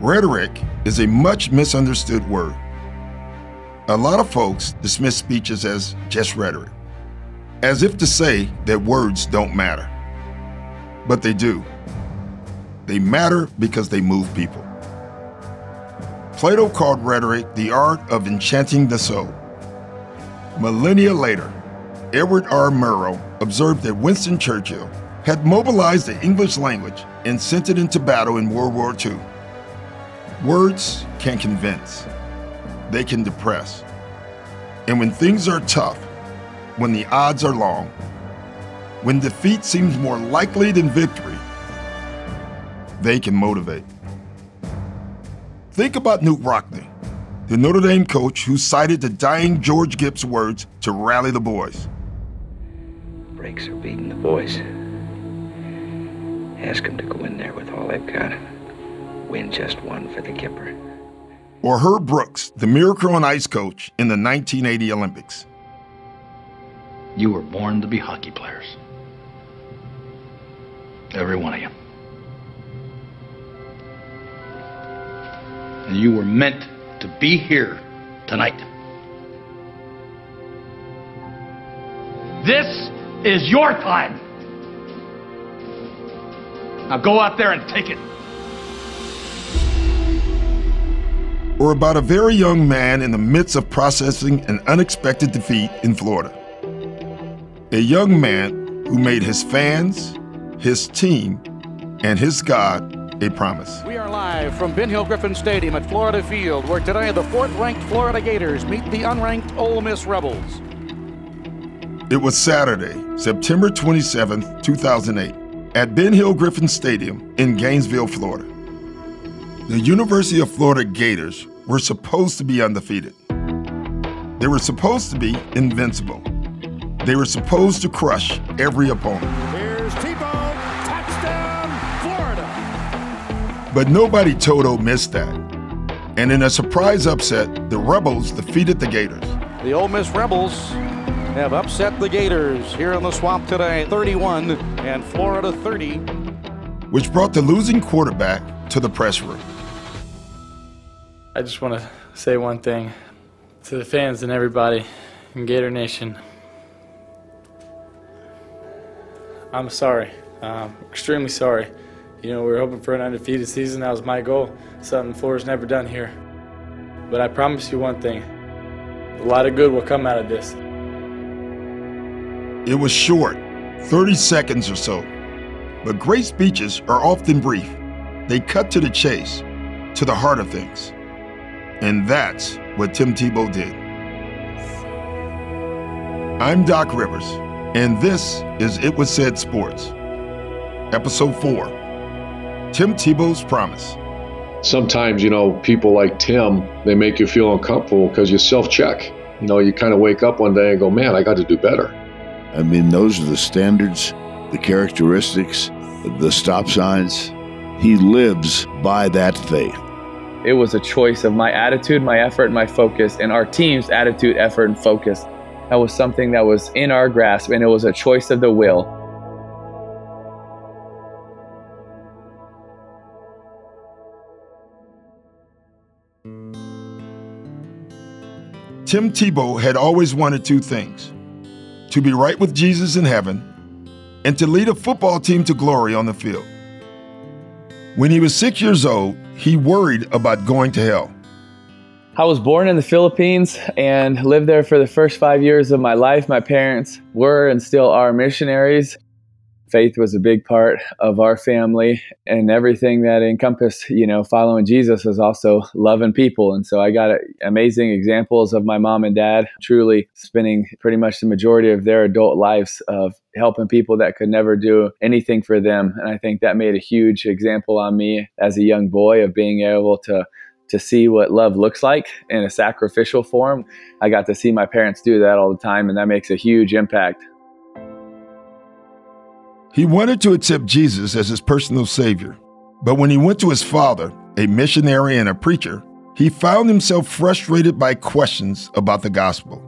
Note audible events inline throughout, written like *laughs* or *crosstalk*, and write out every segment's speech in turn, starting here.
Rhetoric is a much misunderstood word. A lot of folks dismiss speeches as just rhetoric, as if to say that words don't matter. But they do. They matter because they move people. Plato called rhetoric the art of enchanting the soul. Millennia later, Edward R. Murrow observed that Winston Churchill had mobilized the English language and sent it into battle in World War II. Words can convince, they can depress. And when things are tough, when the odds are long, when defeat seems more likely than victory, they can motivate. Think about Knute Rockne, the Notre Dame coach who cited the dying George Gipp's words to rally the boys. Breaks are beating the boys. Ask them to go in there with all they've got win just one for the Gipper. Or Herb Brooks, the Miracle on Ice coach in the 1980 Olympics. You were born to be hockey players. Every one of you. And you were meant to be here tonight. This is your time. Now go out there and take it. Or about a very young man in the midst of processing an unexpected defeat in Florida. A young man who made his fans, his team, and his God a promise. We are live from Ben Hill Griffin Stadium at Florida Field, where today the fourth ranked Florida Gators meet the unranked Ole Miss Rebels. It was Saturday, September 27, 2008, at Ben Hill Griffin Stadium in Gainesville, Florida. The University of Florida Gators were supposed to be undefeated. They were supposed to be invincible. They were supposed to crush every opponent. Here's Tebow, touchdown, Florida. But nobody told Ole Miss that. And in a surprise upset, the Rebels defeated the Gators. The Ole Miss Rebels have upset the Gators here in the swamp today, 31 and Florida 30. Which brought the losing quarterback to the press room. I just want to say one thing to the fans and everybody in Gator Nation. I'm sorry. Um, extremely sorry. You know, we were hoping for an undefeated season. That was my goal. Something Florida's never done here. But I promise you one thing a lot of good will come out of this. It was short, 30 seconds or so. But great speeches are often brief. They cut to the chase, to the heart of things. And that's what Tim Tebow did. I'm Doc Rivers, and this is It Was Said Sports, Episode 4 Tim Tebow's Promise. Sometimes, you know, people like Tim, they make you feel uncomfortable because you self check. You know, you kind of wake up one day and go, man, I got to do better. I mean, those are the standards, the characteristics, the stop signs. He lives by that faith. It was a choice of my attitude, my effort, my focus, and our team's attitude, effort, and focus. That was something that was in our grasp, and it was a choice of the will. Tim Tebow had always wanted two things to be right with Jesus in heaven and to lead a football team to glory on the field. When he was six years old, he worried about going to hell. I was born in the Philippines and lived there for the first five years of my life. My parents were and still are missionaries. Faith was a big part of our family, and everything that encompassed, you know, following Jesus was also loving people. And so I got uh, amazing examples of my mom and dad truly spending pretty much the majority of their adult lives of helping people that could never do anything for them. And I think that made a huge example on me as a young boy of being able to to see what love looks like in a sacrificial form. I got to see my parents do that all the time, and that makes a huge impact. He wanted to accept Jesus as his personal Savior, but when he went to his father, a missionary and a preacher, he found himself frustrated by questions about the gospel.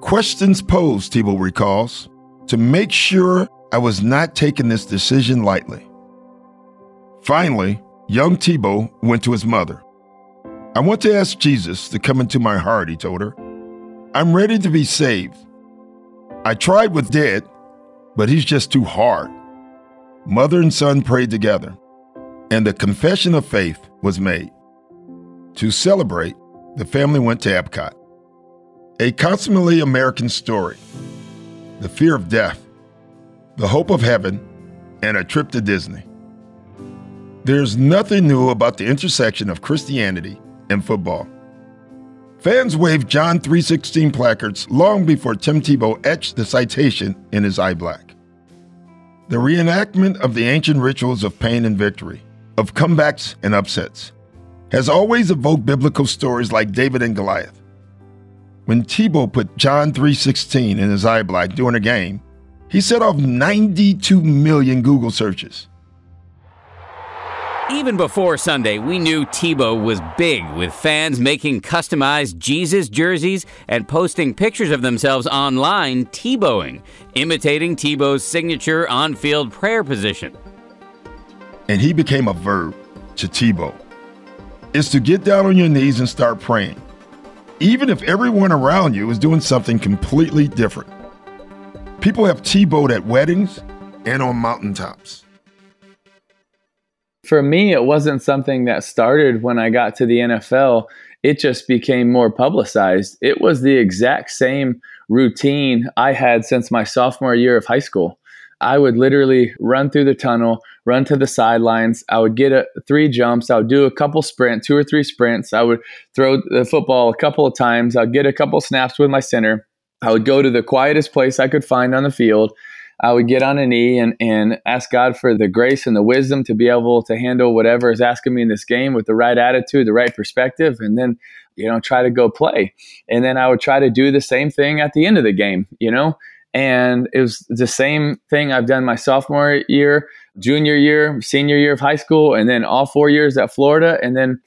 Questions posed, Tebow recalls, to make sure I was not taking this decision lightly. Finally, young Tebow went to his mother. I want to ask Jesus to come into my heart, he told her. I'm ready to be saved. I tried with dad, but he's just too hard. Mother and son prayed together, and the confession of faith was made. To celebrate, the family went to Epcot. A consummately American story the fear of death, the hope of heaven, and a trip to Disney. There's nothing new about the intersection of Christianity and football. Fans waved John 3:16 placards long before Tim Tebow etched the citation in his eye black. The reenactment of the ancient rituals of pain and victory, of comebacks and upsets, has always evoked biblical stories like David and Goliath. When Tebow put John 3:16 in his eye black during a game, he set off 92 million Google searches. Even before Sunday, we knew Tebow was big, with fans making customized Jesus jerseys and posting pictures of themselves online Tebowing, imitating Tebow's signature on field prayer position. And he became a verb to Tebow. It's to get down on your knees and start praying, even if everyone around you is doing something completely different. People have Tebowed at weddings and on mountaintops for me, it wasn't something that started when I got to the NFL. It just became more publicized. It was the exact same routine I had since my sophomore year of high school. I would literally run through the tunnel, run to the sidelines. I would get a, three jumps. I would do a couple sprints, two or three sprints. I would throw the football a couple of times. I'd get a couple snaps with my center. I would go to the quietest place I could find on the field Uh, I would get on a knee and, and ask God for the grace and the wisdom to be able to handle whatever is asking me in this game with the right attitude, the right perspective, and then, you know, try to go play. And then I would try to do the same thing at the end of the game, you know? And it was the same thing I've done my sophomore year, junior year, senior year of high school, and then all four years at Florida. And then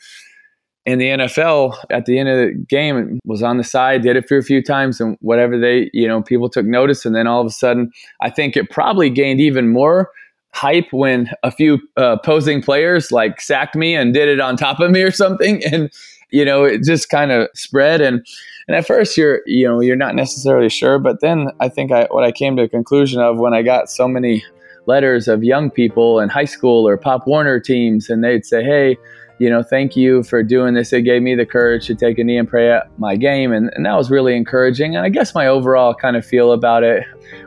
in the NFL at the end of the game was on the side, did it for a few times, and whatever they, you know, people took notice, and then all of a sudden, I think it probably gained even more hype when a few uh, posing players like sacked me and did it on top of me or something, *laughs* and you know, it just kind of spread. And. And at first, you're you know you're not necessarily sure, but then I think I, what I came to a conclusion of when I got so many letters of young people in high school or Pop Warner teams, and they'd say, "Hey, you know, thank you for doing this. It gave me the courage to take a knee and pray at my game. And, and that was really encouraging. And I guess my overall kind of feel about it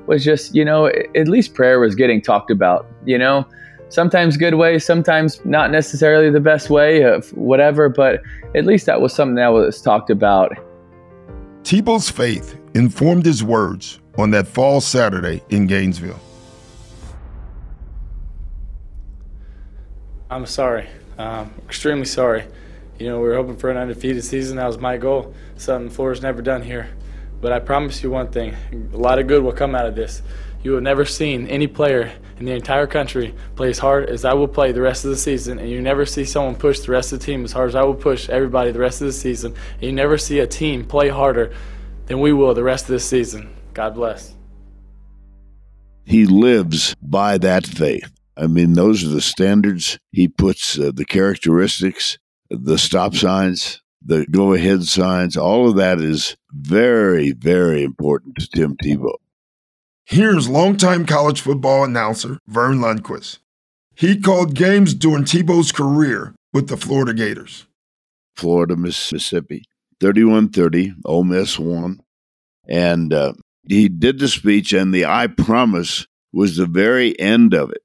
was just, you know, at least prayer was getting talked about, you know, sometimes good way, sometimes not necessarily the best way of whatever, but at least that was something that was talked about. Tebow's faith informed his words on that fall Saturday in Gainesville. I'm sorry. Um, extremely sorry. You know, we were hoping for an undefeated season. That was my goal. Something Florida's never done here. But I promise you one thing: a lot of good will come out of this. You have never seen any player in the entire country play as hard as I will play the rest of the season, and you never see someone push the rest of the team as hard as I will push everybody the rest of the season. And you never see a team play harder than we will the rest of this season. God bless. He lives by that faith. I mean, those are the standards. He puts uh, the characteristics, the stop signs, the go ahead signs, all of that is very, very important to Tim Tebow. Here's longtime college football announcer Verne Lundquist. He called games during Tebow's career with the Florida Gators. Florida, Mississippi, 31 30, Ole Miss won. And uh, he did the speech, and the I promise was the very end of it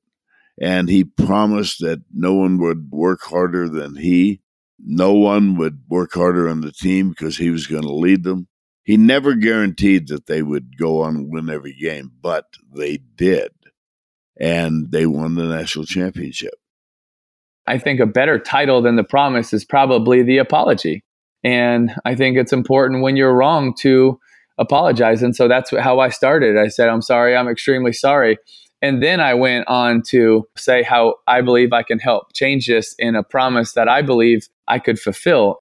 and he promised that no one would work harder than he. No one would work harder on the team because he was going to lead them. He never guaranteed that they would go on and win every game, but they did. And they won the national championship. I think a better title than the promise is probably the apology. And I think it's important when you're wrong to apologize. And so that's how I started. I said, I'm sorry, I'm extremely sorry. And then I went on to say how I believe I can help change this in a promise that I believe I could fulfill.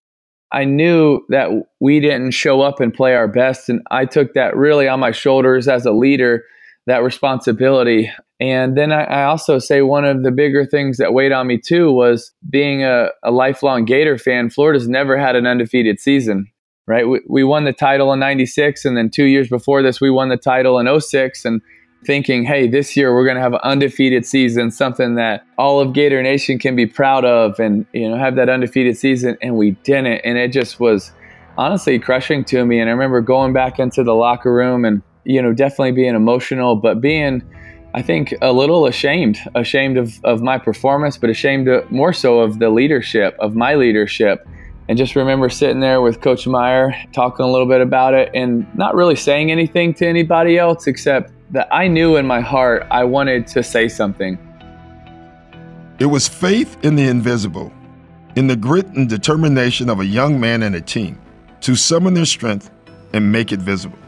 I knew that we didn't show up and play our best. And I took that really on my shoulders as a leader, that responsibility. And then I, I also say one of the bigger things that weighed on me too was being a, a lifelong Gator fan. Florida's never had an undefeated season, right? We, we won the title in 96. And then two years before this, we won the title in 06. And thinking, hey, this year we're going to have an undefeated season, something that all of Gator Nation can be proud of and, you know, have that undefeated season. And we didn't. And it just was honestly crushing to me. And I remember going back into the locker room and, you know, definitely being emotional, but being, I think, a little ashamed, ashamed of, of my performance, but ashamed of, more so of the leadership, of my leadership. And just remember sitting there with Coach Meyer, talking a little bit about it and not really saying anything to anybody else except that I knew in my heart I wanted to say something. It was faith in the invisible, in the grit and determination of a young man and a team to summon their strength and make it visible.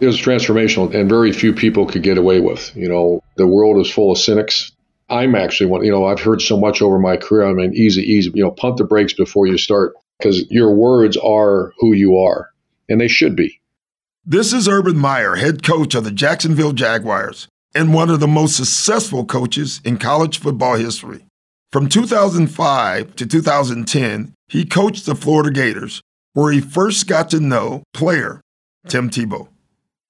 It was transformational, and very few people could get away with. You know, the world is full of cynics. I'm actually one. You know, I've heard so much over my career. I mean, easy, easy. You know, pump the brakes before you start because your words are who you are, and they should be. This is Urban Meyer, head coach of the Jacksonville Jaguars and one of the most successful coaches in college football history. From 2005 to 2010, he coached the Florida Gators, where he first got to know player Tim Tebow.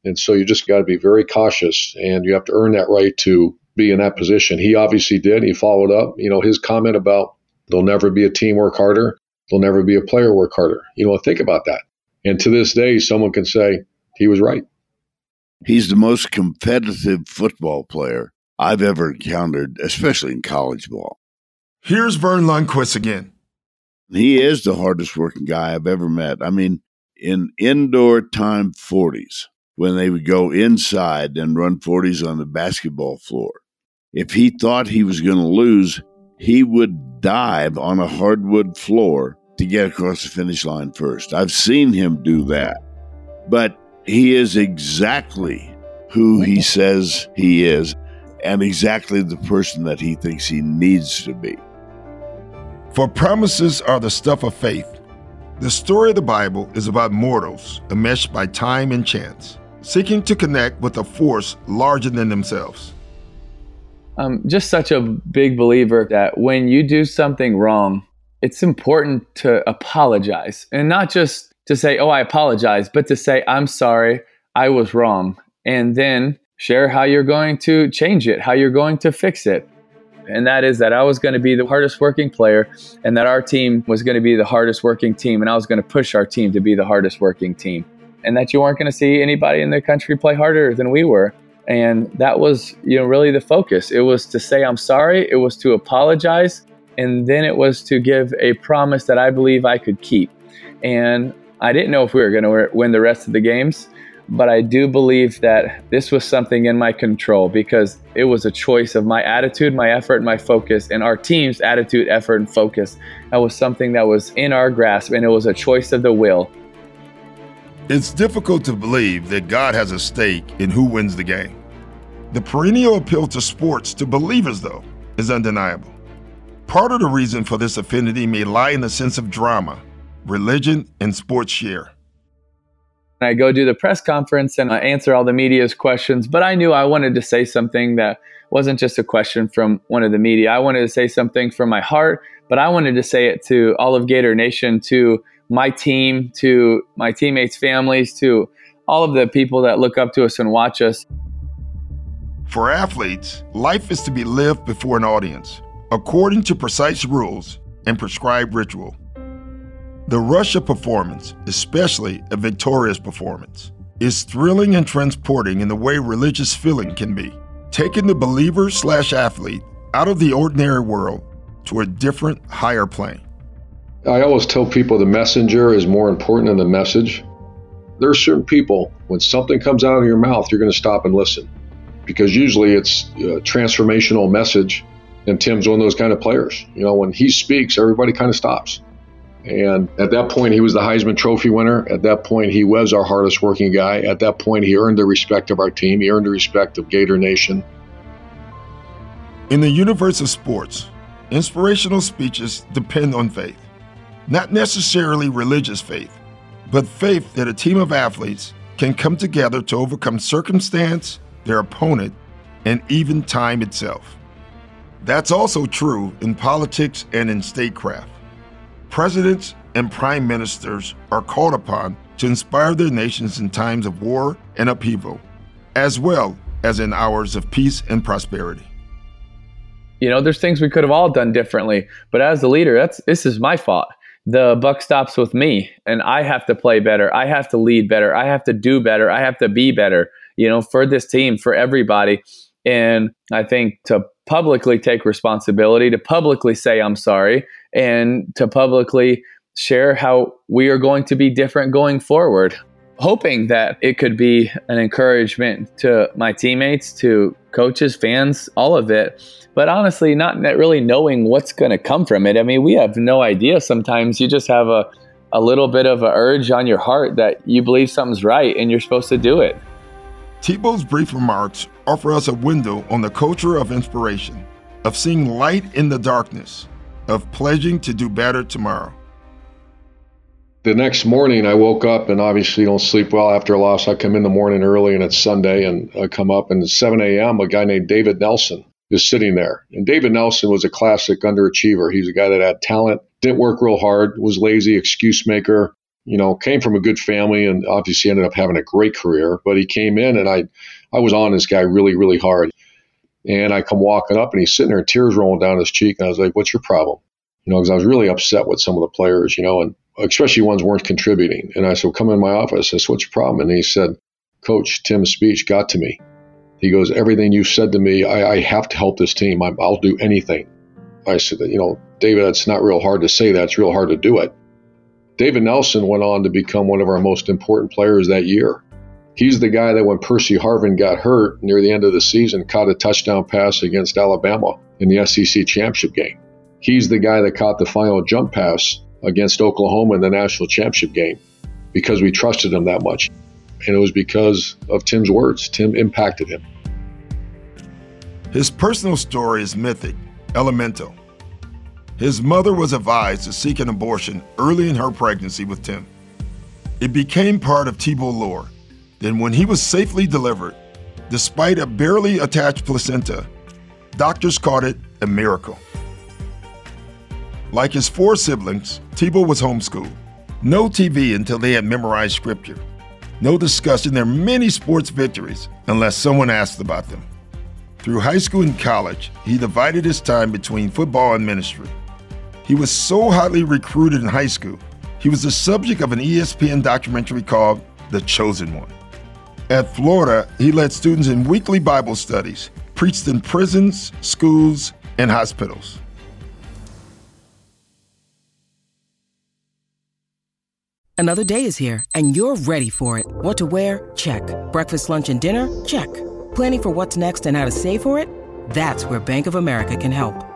And so you just got to be very cautious and you have to earn that right to be in that position. He obviously did. He followed up. You know, his comment about there'll never be a team work harder, there'll never be a player work harder. You know, think about that. And to this day, someone can say, he was right. He's the most competitive football player I've ever encountered, especially in college ball. Here's Verne Lundquist again. He is the hardest working guy I've ever met. I mean, in indoor time 40s, when they would go inside and run 40s on the basketball floor, if he thought he was going to lose, he would dive on a hardwood floor to get across the finish line first. I've seen him do that. But he is exactly who he says he is and exactly the person that he thinks he needs to be. For promises are the stuff of faith. The story of the Bible is about mortals enmeshed by time and chance, seeking to connect with a force larger than themselves. I'm just such a big believer that when you do something wrong, it's important to apologize and not just to say, oh, I apologize, but to say, I'm sorry, I was wrong. And then share how you're going to change it, how you're going to fix it. And that is that I was going to be the hardest working player and that our team was going to be the hardest working team. And I was going to push our team to be the hardest working team. And that you weren't going to see anybody in the country play harder than we were. And that was, you know, really the focus. It was to say, I'm sorry. It was to apologize. And then it was to give a promise that I believe I could keep. And I didn't know if we were going to win the rest of the games, but I do believe that this was something in my control because it was a choice of my attitude, my effort, my focus, and our team's attitude, effort, and focus. That was something that was in our grasp, and it was a choice of the will. It's difficult to believe that God has a stake in who wins the game. The perennial appeal to sports to believers, though, is undeniable. Part of the reason for this affinity may lie in the sense of drama religion, and sports share. I go do the press conference and I answer all the media's questions, but I knew I wanted to say something that wasn't just a question from one of the media. I wanted to say something from my heart, but I wanted to say it to all of Gator Nation, to my team, to my teammates' families, to all of the people that look up to us and watch us. For athletes, life is to be lived before an audience, according to precise rules and prescribed ritual. The Russia performance, especially a victorious performance, is thrilling and transporting in the way religious feeling can be, taking the believer slash athlete out of the ordinary world to a different, higher plane. I always tell people the messenger is more important than the message. There are certain people, when something comes out of your mouth, you're going to stop and listen because usually it's a transformational message And Tim's one of those kind of players. You know, when he speaks, everybody kind of stops. And at that point, he was the Heisman Trophy winner. At that point, he was our hardest working guy. At that point, he earned the respect of our team. He earned the respect of Gator Nation. In the universe of sports, inspirational speeches depend on faith. Not necessarily religious faith, but faith that a team of athletes can come together to overcome circumstance, their opponent, and even time itself. That's also true in politics and in statecraft. Presidents and prime ministers are called upon to inspire their nations in times of war and upheaval, as well as in hours of peace and prosperity. You know, there's things we could have all done differently, but as the leader, that's this is my fault. The buck stops with me, and I have to play better. I have to lead better. I have to do better. I have to be better. You know, for this team, for everybody. And I think to publicly take responsibility, to publicly say I'm sorry, and to publicly share how we are going to be different going forward. Hoping that it could be an encouragement to my teammates, to coaches, fans, all of it. But honestly, not really knowing what's going to come from it. I mean, we have no idea sometimes. You just have a, a little bit of an urge on your heart that you believe something's right and you're supposed to do it. Tebow's brief remarks offer us a window on the culture of inspiration, of seeing light in the darkness, of pledging to do better tomorrow. The next morning, I woke up and obviously don't sleep well after a loss. I come in the morning early and it's Sunday, and I come up and at 7 a.m. A guy named David Nelson is sitting there. And David Nelson was a classic underachiever. He's a guy that had talent, didn't work real hard, was lazy, excuse maker, you know, came from a good family and obviously ended up having a great career. But he came in and I, I was on this guy really, really hard. And I come walking up and he's sitting there, tears rolling down his cheek. And I was like, what's your problem? You know, because I was really upset with some of the players, you know, and especially ones weren't contributing. And I said, come in my office. I said, what's your problem? And he said, Coach, Tim's speech got to me. He goes, everything you said to me, I, I have to help this team. I, I'll do anything. I said, you know, David, it's not real hard to say that. It's real hard to do it. David Nelson went on to become one of our most important players that year. He's the guy that when Percy Harvin got hurt near the end of the season, caught a touchdown pass against Alabama in the SEC championship game. He's the guy that caught the final jump pass against Oklahoma in the national championship game because we trusted him that much. And it was because of Tim's words. Tim impacted him. His personal story is mythic, elemental. His mother was advised to seek an abortion early in her pregnancy with Tim. It became part of Tebow lore. Then, when he was safely delivered, despite a barely attached placenta, doctors called it a miracle. Like his four siblings, Tebow was homeschooled. No TV until they had memorized scripture. No discussion their many sports victories unless someone asked about them. Through high school and college, he divided his time between football and ministry. He was so hotly recruited in high school, he was the subject of an ESPN documentary called The Chosen One. At Florida, he led students in weekly Bible studies, preached in prisons, schools, and hospitals. Another day is here, and you're ready for it. What to wear? Check. Breakfast, lunch, and dinner? Check. Planning for what's next and how to save for it? That's where Bank of America can help.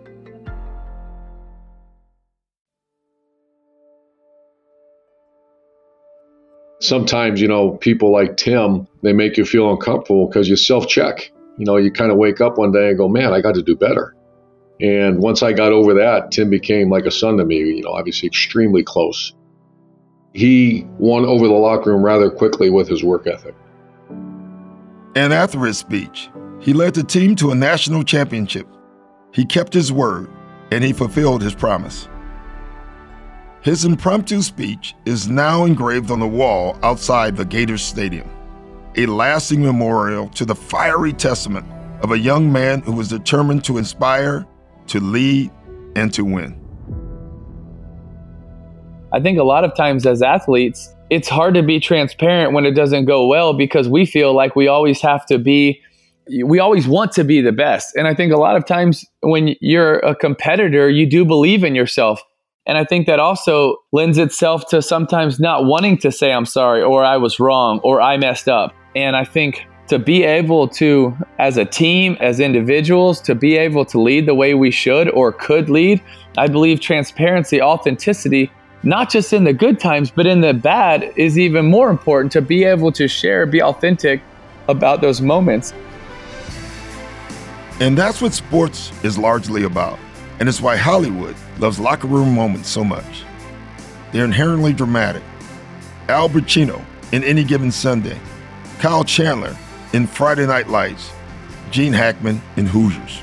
Sometimes, you know, people like Tim, they make you feel uncomfortable because you self check. You know, you kind of wake up one day and go, man, I got to do better. And once I got over that, Tim became like a son to me, you know, obviously extremely close. He won over the locker room rather quickly with his work ethic. And after his speech, He led the team to a national championship. He kept his word and he fulfilled his promise. His impromptu speech is now engraved on the wall outside the Gators Stadium, a lasting memorial to the fiery testament of a young man who was determined to inspire, to lead, and to win. I think a lot of times as athletes, it's hard to be transparent when it doesn't go well because we feel like we always have to be we always want to be the best. And I think a lot of times when you're a competitor, you do believe in yourself. And I think that also lends itself to sometimes not wanting to say, I'm sorry, or I was wrong, or I messed up. And I think to be able to, as a team, as individuals, to be able to lead the way we should or could lead, I believe transparency, authenticity, not just in the good times, but in the bad, is even more important to be able to share, be authentic about those moments. And that's what sports is largely about. And it's why Hollywood loves locker room moments so much. They're inherently dramatic. Al Pacino in Any Given Sunday, Kyle Chandler in Friday Night Lights, Gene Hackman in Hoosiers.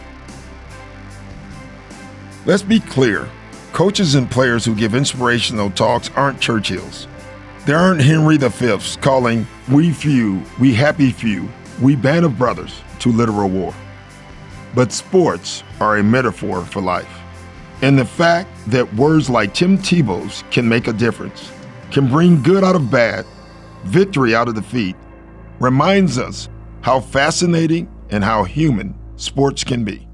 Let's be clear coaches and players who give inspirational talks aren't Churchills. They aren't Henry V's calling we few, we happy few, we band of brothers to literal war. But sports are a metaphor for life. And the fact that words like Tim Tebow's can make a difference, can bring good out of bad, victory out of defeat, reminds us how fascinating and how human sports can be.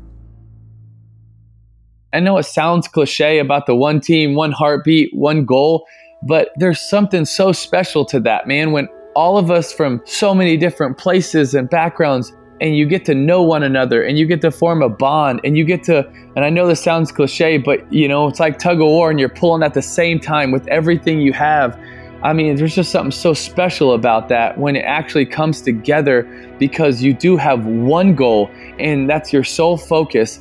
I know it sounds cliche about the one team, one heartbeat, one goal, but there's something so special to that, man. When all of us from so many different places and backgrounds and you get to know one another and you get to form a bond and you get to and i know this sounds cliche but you know it's like tug of war and you're pulling at the same time with everything you have i mean there's just something so special about that when it actually comes together because you do have one goal and that's your sole focus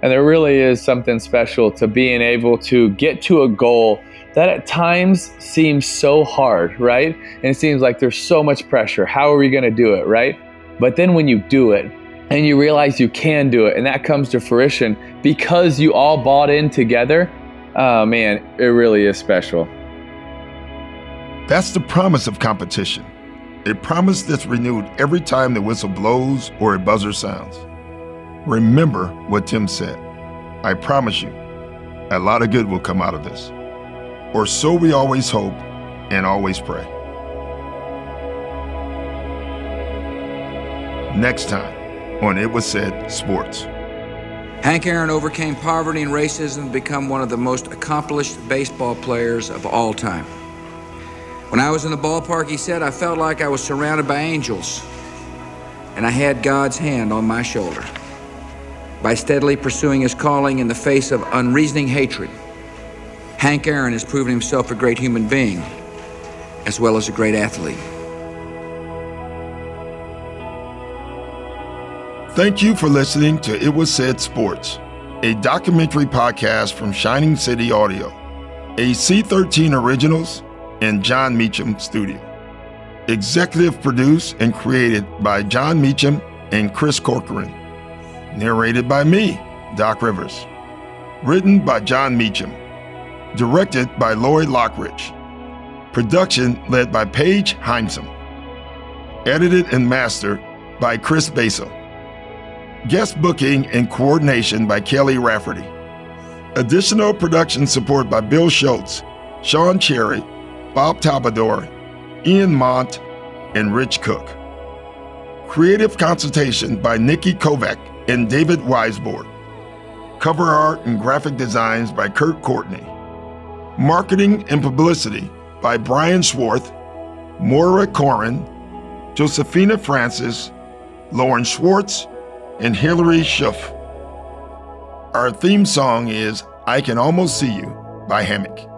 and there really is something special to being able to get to a goal that at times seems so hard, right? And it seems like there's so much pressure. How are we going to do it, right? But then when you do it and you realize you can do it and that comes to fruition because you all bought in together, oh man, it really is special. That's the promise of competition. A promise that's renewed every time the whistle blows or a buzzer sounds. Remember what Tim said. I promise you, a lot of good will come out of this. Or so we always hope and always pray. Next time on It Was Said Sports. Hank Aaron overcame poverty and racism to become one of the most accomplished baseball players of all time. When I was in the ballpark, he said, I felt like I was surrounded by angels and I had God's hand on my shoulder. By steadily pursuing his calling in the face of unreasoning hatred, Hank Aaron has proven himself a great human being as well as a great athlete. Thank you for listening to It Was Said Sports, a documentary podcast from Shining City Audio, a C13 Originals and Jon Meacham studio. Executive produced and created by Jon Meacham and Chris Corcoran. Narrated by me, Doc Rivers. Written by Jon Meacham. Directed by Lloyd Lockridge. Production led by Paige Heimson. Edited and mastered by Chris Basil. Guest booking and coordination by Kelly Rafferty. Additional production support by Bill Schultz, Sean Cherry, Bob Talbador, Ian Mont, and Rich Cook. Creative consultation by Nikki Kovac and David Weisbord. Cover art and graphic designs by Kurt Courtney. Marketing and publicity by Brian Swarth, Moira Corin, Josephina Francis, Lauren Schwartz, and Hilary Schuff. Our theme song is I Can Almost See You by Hammock.